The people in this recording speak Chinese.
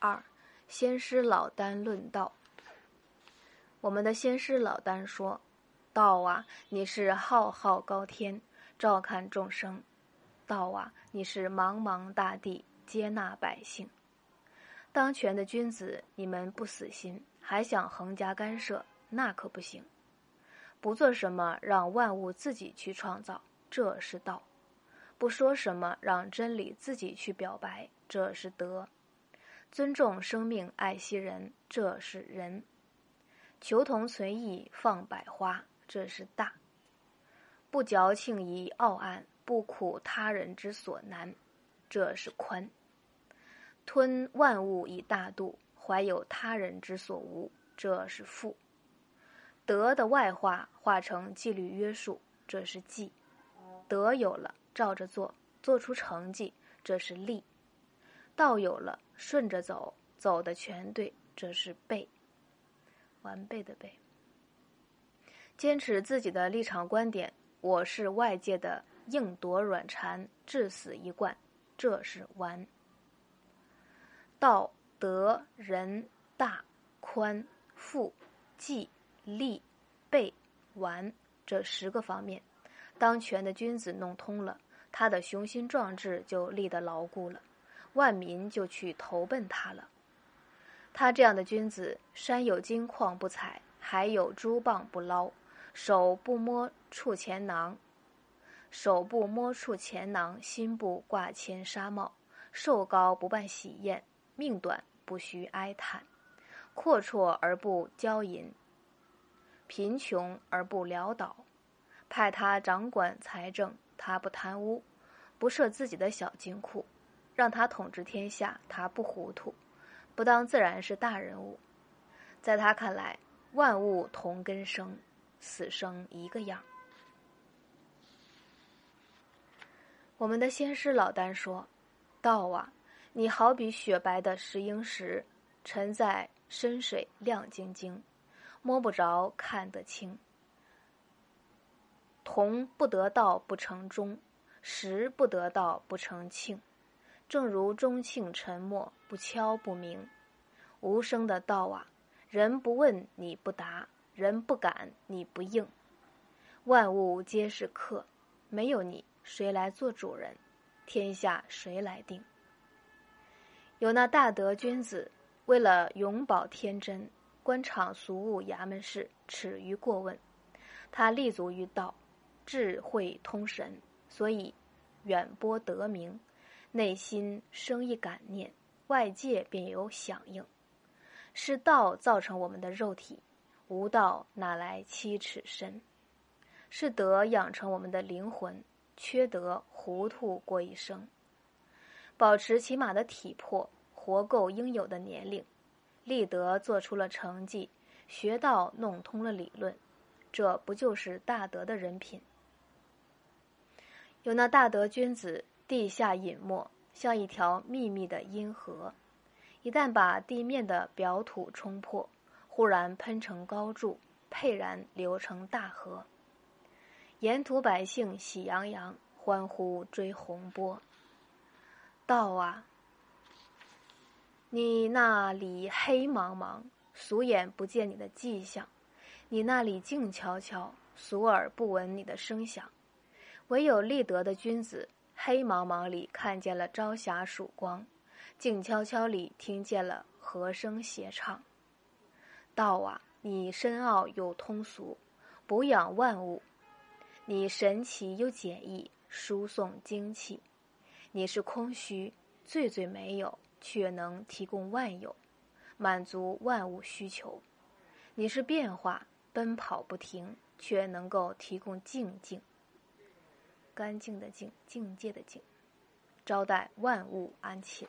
二，先师老丹论道。我们的先师老丹说：“道啊，你是浩浩高天，照看众生；道啊，你是茫茫大地，接纳百姓。当权的君子，你们不死心，还想横加干涉，那可不行。不做什么，让万物自己去创造，这是道；不说什么，让真理自己去表白，这是德。”尊重生命，爱惜人，这是仁；求同存异，放百花，这是大；不矫情以傲岸，不苦他人之所难，这是宽；吞万物以大度，怀有他人之所无，这是富；德的外化化成纪律约束，这是纪；德有了，照着做，做出成绩，这是利；道有了。顺着走，走的全对，这是备，完备的备。坚持自己的立场观点，我是外界的硬夺软缠，至死一贯，这是完。道德仁大宽富济利备完这十个方面，当权的君子弄通了，他的雄心壮志就立得牢固了。万民就去投奔他了。他这样的君子，山有金矿不采，海有珠蚌不捞，手不摸触钱囊，手不摸触钱囊，心不挂牵纱帽，寿高不办喜宴，命短不须哀叹，阔绰而不骄淫，贫穷而不潦倒。派他掌管财政，他不贪污，不设自己的小金库。让他统治天下，他不糊涂，不当自然是大人物。在他看来，万物同根生，死生一个样。我们的先师老丹说：“道啊，你好比雪白的石英石，沉在深水，亮晶晶，摸不着，看得清。铜不得道不成钟，石不得道不成磬。”正如钟磬沉默，不敲不鸣，无声的道啊！人不问你不答，人不敢你不应，万物皆是客，没有你，谁来做主人？天下谁来定？有那大德君子，为了永葆天真，官场俗务衙门事，耻于过问。他立足于道，智慧通神，所以远播得名。内心生一感念，外界便有响应。是道造成我们的肉体，无道哪来七尺身？是德养成我们的灵魂，缺德糊涂过一生。保持起码的体魄，活够应有的年龄，立德做出了成绩，学道弄通了理论，这不就是大德的人品？有那大德君子。地下隐没，像一条秘密的阴河，一旦把地面的表土冲破，忽然喷成高柱，沛然流成大河。沿途百姓喜洋洋，欢呼追洪波。道啊，你那里黑茫茫，俗眼不见你的迹象；你那里静悄悄，俗耳不闻你的声响。唯有立德的君子。黑茫茫里看见了朝霞曙光，静悄悄里听见了和声谐唱。道啊，你深奥又通俗，补养万物；你神奇又简易，输送精气。你是空虚，最最没有，却能提供万有，满足万物需求。你是变化，奔跑不停，却能够提供静静。干净的净，境界的境，招待万物安寝。